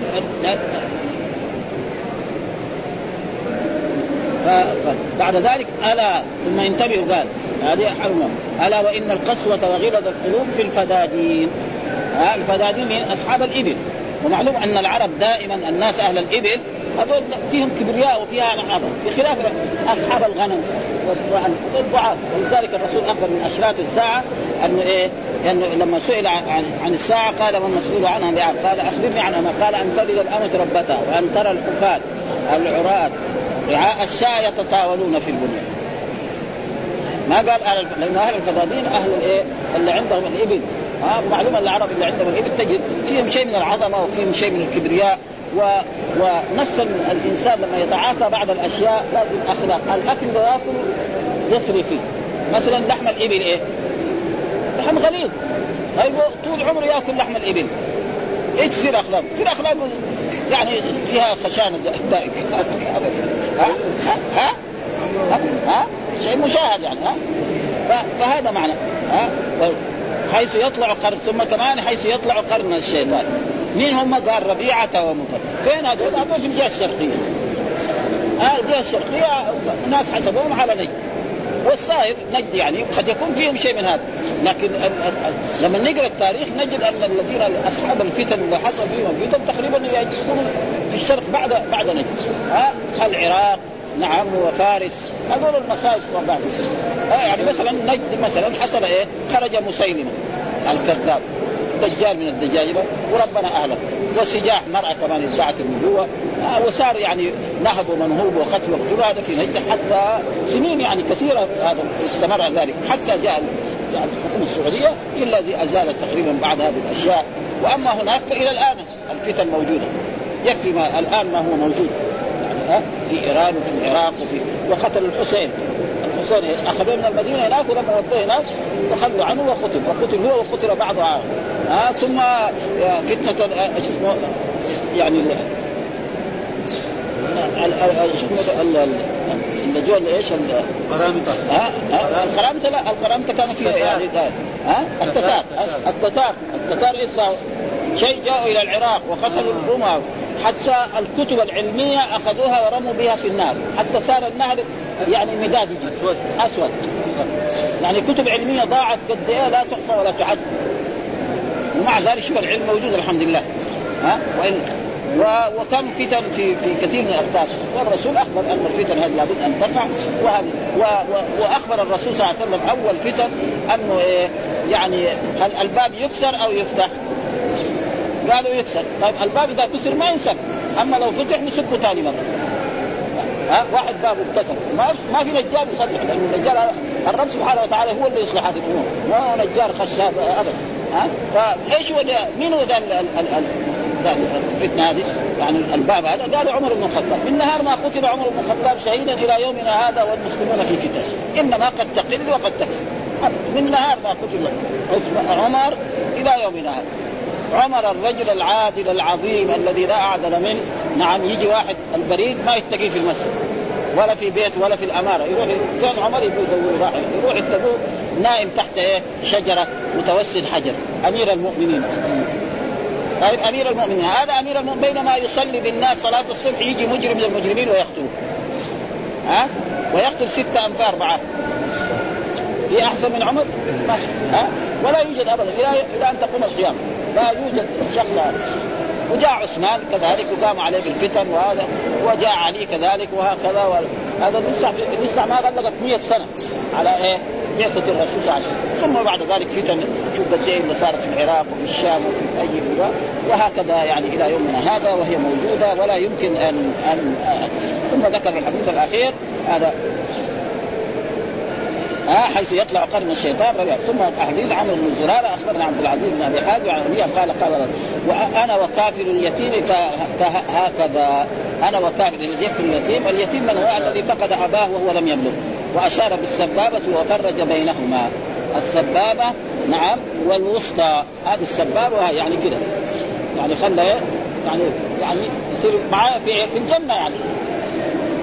بعد ذلك الا ثم ينتبهوا قال هذه حرمة. ألا وإن القسوة وغلظ القلوب في الفدادين الفدادين من أصحاب الإبل. ومعلوم أن العرب دائما الناس أهل الإبل هذول فيهم كبرياء وفيها عظم بخلاف أصحاب الغنم والضعاف ولذلك الرسول أخبر من أشراط الساعة أنه إيه؟ أنه لما سئل عن, عن الساعة قال ما المسؤول عنها بعد قال أخبرني عنها قال أن تلد الأمة ربتها وأن ترى الحفاة العراة رعاء الشاة يتطاولون في البنيان ما قال أهل الف... لأن أهل الفضادين أهل الايه؟ اللي عندهم الإبل. ها معلومة العرب اللي عندهم الإبل تجد فيهم شيء من العظمة وفيهم شيء من الكبرياء. و... ونفس الإنسان لما يتعاطى بعض الأشياء لازم اخلاق، الاكل ده ياكل يثري فيه، مثلا لحم الإبل إيه؟ لحم غليظ طيب طول عمره يأكل لحم الإبل إيش تصير اخلاقه؟ تصير اخلاقه يعني فيها خشانة دائما؟ ها؟ ها؟ ها؟ ها؟ شيء مشاهد يعني ها؟ فهذا معنى ها؟ حيث يطلع قرن ثم كمان حيث يطلع قرن الشيطان مين هم؟ قال ربيعة ومطر. فين هذول؟ هذول في الجهة الشرقية آه الجهة الشرقية ناس حسبوهم على نجد. والصائر نجد يعني قد يكون فيهم شيء من هذا. لكن لما نقرأ التاريخ نجد أن الذين أصحاب الفتن اللي حصل فيهم الفتن تقريبا يكونوا في الشرق بعد بعد نجد. ها آه العراق نعم وفارس. هذول المصائب وبعد آه يعني مثلا نجد مثلا حصل إيه؟ خرج مسيلمة الكذاب. دجال من الدجاجلة وربنا أهله. وسجاح مرأة كمان ادعت النبوة. آه وصار يعني نهب ومنهوب وقتل وقتل هذا في نجد حتى سنين يعني كثيرة هذا استمر ذلك. حتى جاء يعني الحكومة السعودية هي الذي أزالت تقريبا بعض هذه الأشياء. وأما هناك فإلى الآن الفتن موجودة. يكفي ما الآن ما هو موجود. ها في إيران وفي العراق وفي وقتل الحسين. الحسين اخذوه من المدينة هناك ولما ودوه هناك وخلوا عنه وقتل وقتل هو وقتل بعض ها ثم فتنة يعني اللجوء إيش قرامطه ها القرامطة لا القرامطة كانوا فيها يعني ها التتار التتار التتار اذا شيء جاءوا إلى العراق وقتلوا الروم حتى الكتب العلمية أخذوها ورموا بها في النار. حتى صار النهر يعني مداد أسود. أسود. يعني كتب علمية ضاعت قد إيه لا تحصى ولا تعد. ومع ذلك شوف العلم موجود الحمد لله. ها؟ وإن وكم فتن في في كثير من الأخبار. والرسول أخبر أن الفتن هذه لابد أن تقع وهذه وأخبر الرسول صلى الله عليه وسلم أول فتن أنه إيه يعني هل الباب يكسر أو يفتح؟ قالوا يكسر. طيب الباب إذا كسر ما ينسك أما لو فتح نسكه ثاني مرة. ها واحد بابه اتكسر ما ما في نجار يصلح. لأن النجار الرب سبحانه وتعالى هو اللي يصلح هذه الأمور. ما نجار خشاب ابدا. ها؟ فإيش هو مين هو الفتنة هذه؟ يعني الباب هذا؟ قالوا عمر بن الخطاب. من نهار ما قتل عمر بن الخطاب شهيدا إلى يومنا هذا والمسلمون في فتن إنما قد تقل وقد تكسر من نهار ما قتل عمر إلى يومنا هذا. عمر الرجل العادل العظيم الذي لا أعدل منه. نعم يجي واحد البريد ما يتقي في المسجد ولا في بيت ولا في الأمارة. يروح كان عمر يقول راح يروح. يتقوه نائم تحت إيه؟ شجرة متوسد حجر. أمير المؤمنين. طيب أمير المؤمنين. هذا أمير المؤمنين بينما يصلي بالناس صلاة الصبح يجي مجرم من المجرمين ويقتله. ها؟ ويقتل ستة أنفار أربعة في أحسن من عمر؟ ما. ها؟ ولا يوجد أبدا. إلى إلى أن تقوم القيامة لا يوجد شخص وجاء عثمان كذلك وقام عليه بالفتن وهذا وجاء علي كذلك وهكذا هذا لسه لسه ما بلغت 100 سنة. على إيه؟ بعثة الرسول صلى الله عليه وسلم. ثم بعد ذلك فتن. شوف قد إيه اللي صارت في العراق وفي الشام وفي اي وهكذا يعني إلى يومنا هذا وهي موجودة ولا يمكن ان ان ثم ذكر الحديث الأخير. هذا ها حيث يطلع قرن الشيطان ربيع. ثم حديث عمرو بن زرارة أخبرنا عبد العزيز بن أبي حازم عن ابي قال قال وأنا وكافر اليتيم هكذا أنا وكافر اليتيم اليتيم من هو؟ الذي فقد أباه وهو لم يبلغ. وأشار بالسبابة وفرج بينهما. السبابة نعم والوسطى. هذه السبابة يعني كده. يعني خلى يعني يعني يصير معاه في الجنة يعني.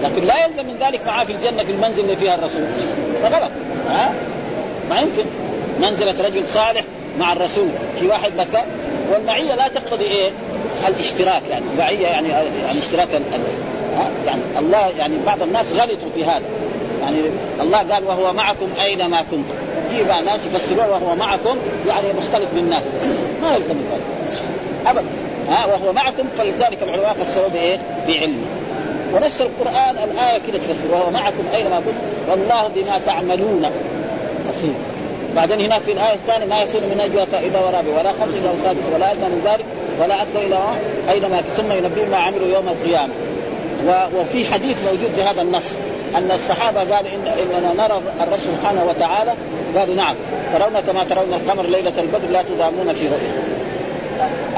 لكن لا يلزم من ذلك معاه في الجنة في المنزل اللي فيها الرسول. هذا غلط. ها؟ ما يمكن. منزلة رجل صالح مع الرسول. في واحد مكة والمعية لا تقتضي إيه؟ الاشتراك يعني. معيه يعني يعني اشتراك ها؟ يعني الله يعني بعض الناس غلطوا في هذا. يعني الله قال وهو معكم أينما كنتم. في بعض الناس يفسروه وهو معكم يعني مختلط بالناس ما يلزم ذلك. ابدا. ها؟ وهو معكم فلذلك العلماء فسروا بإيه؟ بعلمه. ونفس القرآن الآية كده تفسر وهو معكم أينما كنتم والله بما تعملون بصير. بعدين هناك في الآية الثانية ما يكون من نجوى الا ورابع ولا خمس الا سادس ولا أدنى من ذلك ولا أكثر الا أينما ثم ينبئهم ما عملوا يوم القيامة. وفي حديث موجود في هذا النص أن الصحابة قالوا إن إننا نرى الرب سبحانه وتعالى قالوا نعم ترون كما ترون القمر ليلة البدر لا تضامون في رؤية.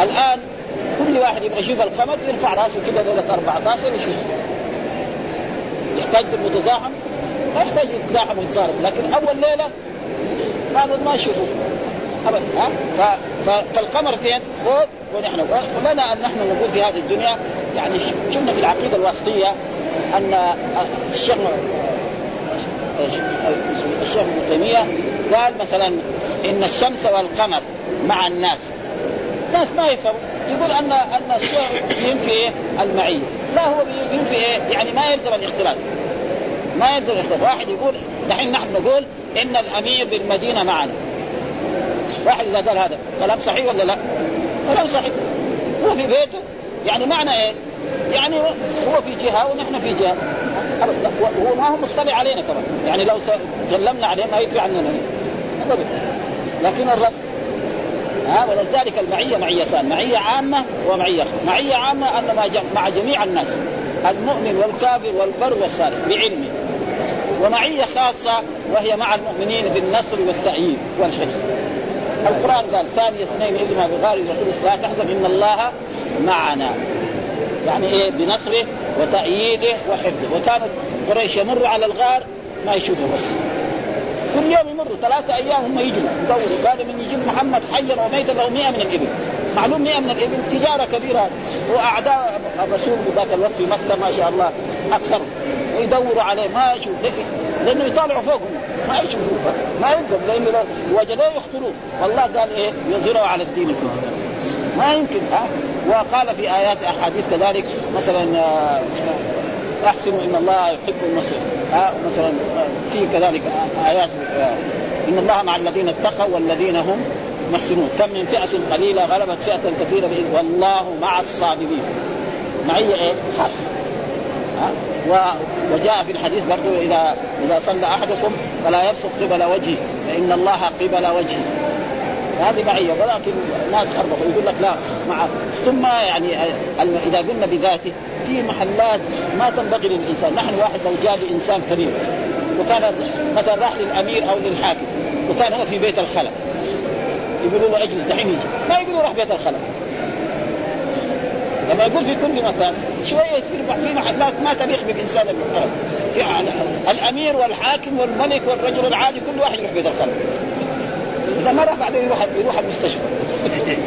الآن كل واحد يبغى يشوف القمر يرفع رأسه كذا ليلة 14 يشوف. يحتاج بالمتزاحم؟ ما يحتاج يتزاحم ويتضارب لكن أول ليلة بعض ما يشوفوا ابدا ها؟ فالقمر فين؟ فوق ونحن. ولنا أن نحن نقول في هذه الدنيا يعني شفنا في العقيدة الواسطية أن الشيخ الشيخ ابن تيمية قال مثلا إن الشمس والقمر مع الناس. الناس ما يفهموا. يقول ان أن الشيء ينفي؟ المعية. لا هو ينفي إيه؟ يعني ما يلزم الاختلاف. ما يلزم الاختلاف. واحد يقول دحين نحن نقول إن الأمير بالمدينة معنا. واحد إذا قال هذا كلام صحيح ولا لا؟ كلام صحيح. هو في بيته. يعني معنى إيه؟ يعني هو في جهة ونحن في جهة. هو ما هو مطلع علينا كمان. يعني لو سلمنا عليه ما يدري عننا. لكن الرب ها ولذلك المعية معيتان معية عامة ومعية معية عامة أن مع جميع الناس المؤمن والكافر والبر والصالح بعلمه. ومعية خاصة وهي مع المؤمنين بالنصر والتأييد والحفظ. القرآن قال ثاني اثنين اذ ما بغار يقول لا تحزن إن الله معنا. يعني إيه؟ بنصره وتأييده وحفظه. وكانت قريش يمر على الغار ما يشوفوا الرسول كل يوم يمروا ثلاثة أيام هم يجوا. يدوروا قالوا من يجيب محمد حيا وميتا له 100 من الإبل. معلوم 100 من الإبل تجارة كبيرة. وأعداء الرسول ذاك الوقت في مكة ما شاء الله أكثر. ويدوروا عليه. ما يشوف. لأنه يطالعوا فوقهم. ما يشوفوه. ما يقدر لأنه لو وجدوه يقتلوه. والله قال إيه؟ يظهروا على الدين كله ما يمكن. ها؟ وقال في آيات أحاديث كذلك مثلا آه، أحسنوا إن الله يحب المصر آه مثلا آه في كذلك آيات آه إن الله مع الذين اتقوا والذين هم محسنون. كم من فئة قليلة غلبت فئة كثيرة بإذن والله مع الصابرين. معية إيه؟ خاص. ها وجاء في الحديث برضو اذا إذا صلى أحدكم فلا يبصق قبل وجهه فإن الله قبل وجهه. هذه معية ولكن الناس خربطوا يقول لك لا مع ثم يعني إذا قلنا بذاته في محلات ما تنبغي للإنسان، نحن واحد لو جاء انسان كريم وكان مثلا راح للأمير أو للحاكم وكان هو في بيت الخلا يقولوا له اجلس دحين يجي. ما يقولوا راح بيت الخلا لما يقول في كل مكان شوية يصير في محلات ما تليق بالإنسان المحترم. الأمير والحاكم والملك والرجل العادي كل واحد يروح بيت الخلا إذا راح بعدين يروح يروح المستشفى.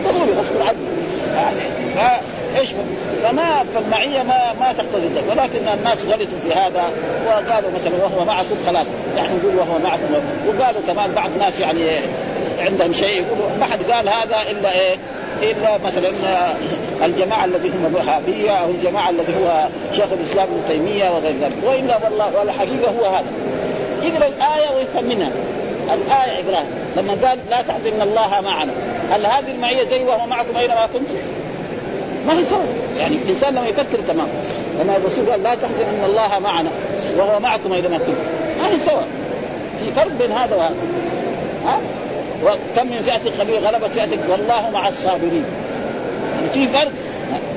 ضروري غصب عنه يعني إيش فما فالمعية ما ما تقتضي ذلك ولكن الناس غلطوا في هذا وقالوا مثلا وهو معكم خلاص. يعني نقول وهو معكم. وقالوا كمان بعض الناس يعني عندهم شيء يقولوا ما حد قال هذا إلا إيه؟ إلا مثلا الجماعة الذي هم الوهابية أو الجماعة الذي هو شيخ الإسلام ابن تيمية وغير ذلك. وإلا والله والحقيقة هو هذا. يقرا الآية ويفهم منها الآية اقراها لما قال لا تحزن الله معنا. هل هذه المعية زي وهو معكم أينما كنتم؟ ما هي سوا يعني الإنسان لما يفكر تمام. لما الرسول قال لا تحزن إن الله معنا وهو معكم أينما كنتم. ما هي سوا في فرق بين هذا وهذا. ها؟ وكم من فئة قليلة غلبت فئة والله مع الصابرين. يعني في فرق.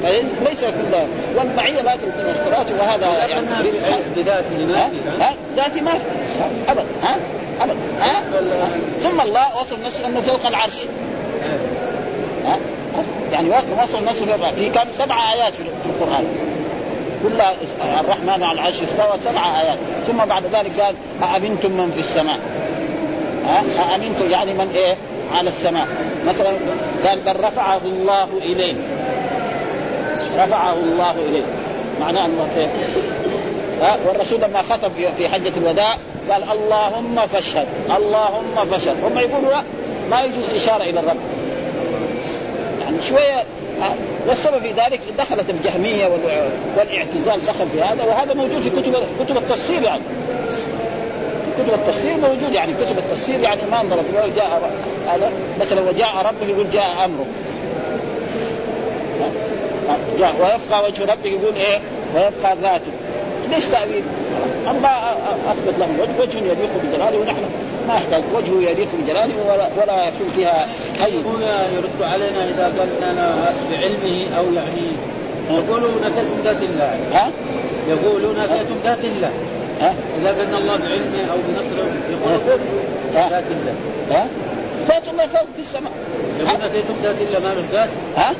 فليس كل والمعية لا تلزم اشتراط وهذا يعني بذاته ذاتي ما في. ابدا ها؟ ابدا ثم الله وصف نفسه أنه فوق العرش. ها؟ يعني وصف نفسه في كم؟ سبع آيات في القرآن. كلها الرحمن على العرش استوى سبع آيات. ثم بعد ذلك قال أأمنتم من في السماء؟ ها؟ أأمنتم يعني من إيه؟ على السماء. مثلا قال بل رفعه الله إليه. رفعه الله إليه. معناه إنه والرسول لما خطب في حجة الوداع قال اللهم فاشهد اللهم فاشهد. هم يقولوا لا ما يجوز اشاره إلى الرب. يعني شوية والسبب في ذلك دخلت الجهمية والاعتزال دخل في هذا وهذا موجود في كتب كتب التفسير يعني. كتب التفسير موجود يعني كتب التفسير يعني ما انضرب جاء هذا مثلا وجاء ربه يقول جاء أمره. جاء ويبقى وجه ربه يقول إيه؟ ويبقى ذاته. ليش تأويل؟ الله أثبت له وجه وجه يليق بجلاله. ونحن ما يحتاج وجهه يليق بجلاله ولا, ولا يكون فيها اي يرد علينا إذا قال لنا بعلمه أو يعني يقولون نفيتم ذات الله؟ ها؟ يقولون نفيتم ذات الله. ها؟ إذا قلنا الله بعلمه أو بنصره يقولون ذات الله. ها؟ ذات الله فوق في السماء. يقول نفيتم ذات الله ما له ذات؟ ها؟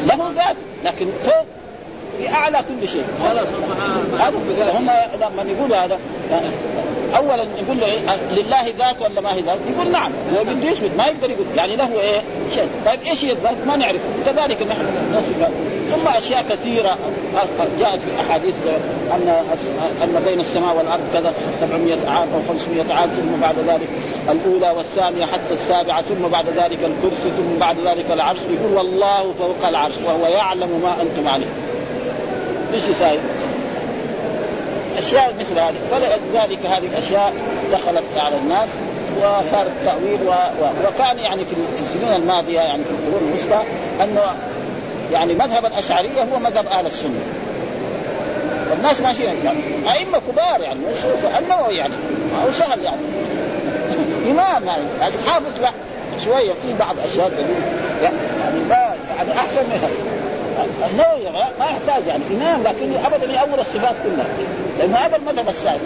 له ذات. لكن فوق في أعلى كل شيء خلاص هم هم لما يقولوا هذا اولا يقول له إيه؟ لله ذات ولا ما هي ذات؟ يقول نعم هو بده يثبت ما يقدر يقول يعني له إيه؟ شيء طيب إيش هي الذات؟ ما نعرف كذلك نحن نصف ثم أشياء كثيرة جاءت في الاحاديث أن أن بين السماء والأرض كذا 700 عام أو 500 عام ثم بعد ذلك الأولى والثانية حتى السابعة ثم بعد ذلك الكرسي ثم بعد ذلك العرش يقول والله فوق العرش وهو يعلم ما أنتم عليه إيش يساوي؟ أشياء مثل هذه. فلذلك هذه الأشياء دخلت على الناس وصار التاويل و... و... وكان يعني في السنين الماضية يعني في القرون الوسطى أنه يعني مذهب الأشعرية هو مذهب أهل السنة. والناس ماشيين. يعني أئمة كبار يعني النووي يعني أو سهل يعني. *laughs* إمام يعني. حافظ لا. شوية في بعض أشياء يعني ما يعني أحسن منها. النووي ما يحتاج يعني. إمام لكن ابدا يأول الصفات كلها. لأنه هذا المذهب السائد.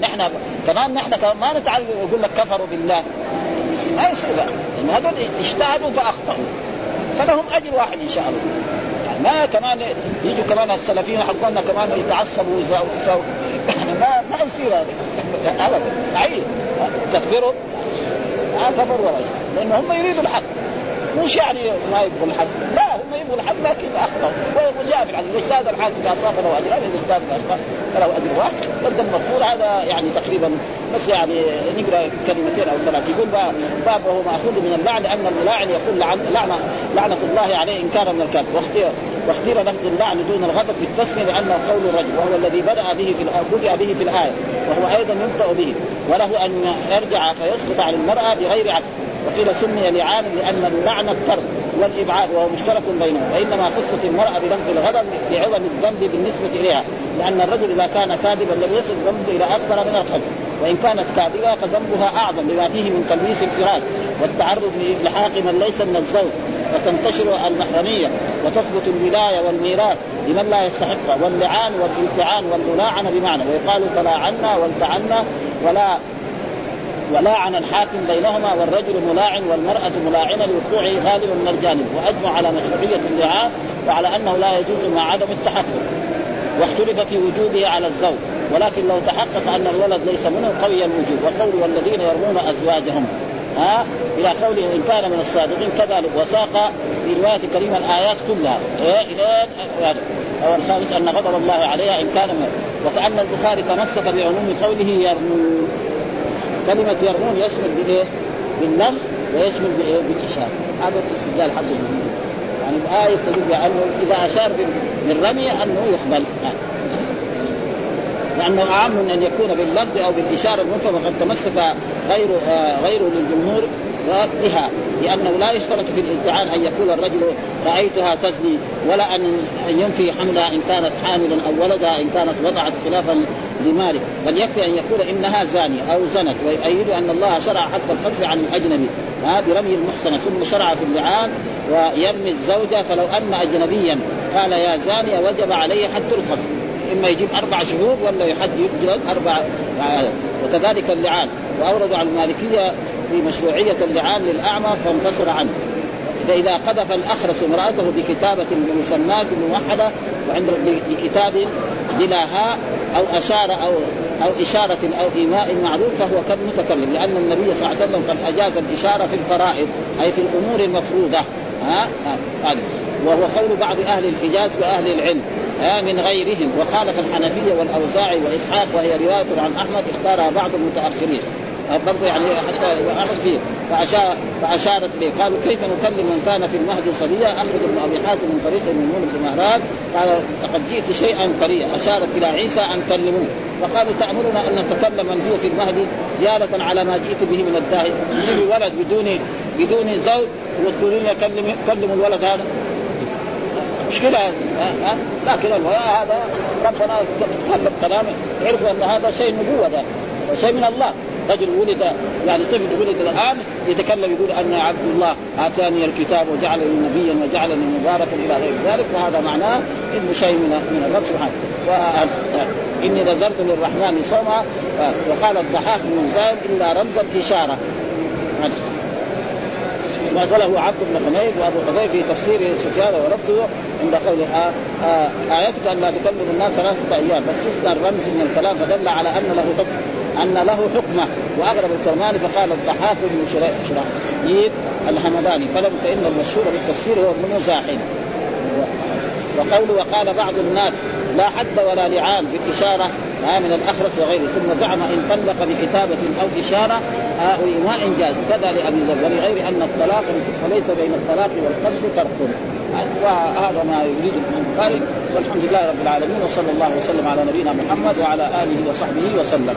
نحن كمان نحن كمان ما نتعلم يقول لك كفروا بالله. ما يصير لأن هذول اجتهدوا فأخطأوا. فلهم أجر واحد إن شاء الله. ما كمان يجوا كمان السلفيين حقنا كمان يتعصبوا ويساووا يعني ما ما يصير هذا. ابدا. صحيح. تكفرهم ما كفر ولا لأنه هم يريدوا الحق. مش يعني ما يبغوا الحق لا هم يبغوا الحق لكن اخطاوا وجاء في الحديث اجتهد الحاكم فاصاب له اجران اذا اجتهد فله اجر واحد والدم مغفور. هذا يعني تقريبا بس يعني نقرأ كلمتين أو ثلاث يقول باب وهو مأخوذ من اللعن أن الملاعن يقول لعن لعنه لعنة الله عليه إن كان من الكذب واختير واختير لفظ اللعن دون الغضب في التسمية لأنه قول الرجل وهو الذي بدأ به في بدأ به في الآية وهو أيضا يبدأ به. وله أن يرجع فيسقط عن المرأة بغير عكس. وقيل سمي لعان لأن اللعن الطرد والإبعاد وهو مشترك بينهم وإنما خصت المرأة بلفظ الغضب لعظم الذنب بالنسبة إليها لأن الرجل إذا كان كاذبا لم يصل ذنبه إلى أكبر من القذف وإن كانت كاذبة فذنبها أعظم لما فيه من تلبيس الفراش والتعرض لإلحاق من ليس من الزوج وتنتشر المحرمية وتثبت الولاية والميراث لمن لا يستحقها واللعان والامتعان والملاعنة بمعنى ويقال تلاعنا والتعنا ولا ولاعن الحاكم بينهما والرجل ملاعن والمرأة ملاعنة لوقوعه غالبا من الجانب وأجمع على مشروعية اللعان وعلى أنه لا يجوز مع عدم التحقق واختلف في وجوبه على الزوج ولكن لو تحقق أن الولد ليس منه قوي الوجوب وقول والذين يرمون أزواجهم ها؟ إلى قوله إن كان من الصادقين كذلك وساق في رواية كريمه الآيات كلها إيه؟ إلى أو الخامس أن غضب الله عليها إن كان من وكأن البخاري تمسك بعموم قوله يرمون. كلمة يرمون يشمل بإيه؟ باللفظ ويشمل بإيه؟ بالإشارة. هذا الاستدلال حقه. يعني الآية يستدل بأنه إذا أشار بالرمي أنه يقبل. لأنه أعم من أن يكون باللفظ أو بالإشارة المنفى وقد تمسك غير آه غيره للجمهور بها. لأنه لا يشترط في الامتحان أن يقول الرجل رأيتها تزني ولا أن ينفي حملها إن كانت حاملا أو ولدها إن كانت وضعت خلافا لمالك بل يكفي أن يقول إنها زانية أو زنت ويؤيد أن الله شرع حتى القذف عن الأجنبي. ها برمي المحصنة ثم شرع في اللعان ويرمي الزوجة فلو أن اجنبيا قال يا زانية وجب عليه حد القذف إما يجيب أربع شهود ولا يحد يجلد أربع وكذلك اللعان. واوردوا على المالكية في مشروعية اللعان للأعمى فانفصل عنه. فاذا قذف الأخرس امرأته بكتابة بمسمات موحدة وعند بكتاب بلا هاء أو أشار أو أو إشارة أو إيماء معروف فهو كالمتكلم لأن النبي صلى الله عليه وسلم قد أجاز الإشارة في الفرائض أي في الأمور المفروضة. ها؟ هذا وهو قول بعض أهل الحجاز وأهل العلم ها من غيرهم. وخالف الحنفية والأوزاعي وإسحاق وهي رواية عن أحمد اختارها بعض المتأخرين. برضه يعني حتى احد فيه. فاشار فأشارت إليه. قالوا كيف نكلم من كان في المهد صبيا؟ اخرج ابن أبي حاتم من طريق ميمون بن مهران قال لقد جئت شيئا فريا أشارت إلى عيسى أن كلموه. فقالوا تأمرنا أن نتكلم من هو في المهدي زياده على ما جئت به من الداهي. يجيب ولد بدون بدون زوج؟ وتقولون كلم كلموا الولد هذا. مشكلة ها لكن هذا ربنا تكلم كلامه عرفوا أن هذا شيء نبوة ده. شيء من الله. رجل ولد يعني طفل ولد الآن يتكلم يقول أنا عبد الله آتاني الكتاب وجعلني نبيا وجعلني مباركا إلى غير ذلك فهذا معناه إنه شيء من من الرب سبحانه. إني نذرت للرحمن صوما وقال الضحاك بن زايد إلا رمز الإشارة. نزله عبد بن حميد وأبو حذيفة في تفسير سفيان ورفضه عند قوله آه آه آيتك أن لا تكلم الناس ثلاثة أيام بس يصدر رمز من الكلام فدل على أن له حكم. أن له حكمة. واغرب الكرماني فقال الضحاك بن شريح الحمداني. فلم فإن المشهور بالتفسير هو ابن مزاحم. وقوله وقال بعض الناس لا حد ولا لعان بالإشارة آه من الأخرس وغيره. ثم زعم إن طلق بكتابة أو إشارة آه وإيماء جاز. كذا لأبي ذر. ولغير أن الطلاق فليس بين الطلاق والقذف فرق. وهذا ما يريد ابن والحمد لله رب العالمين وصلى الله وسلم على نبينا محمد وعلى آله وصحبه وسلم.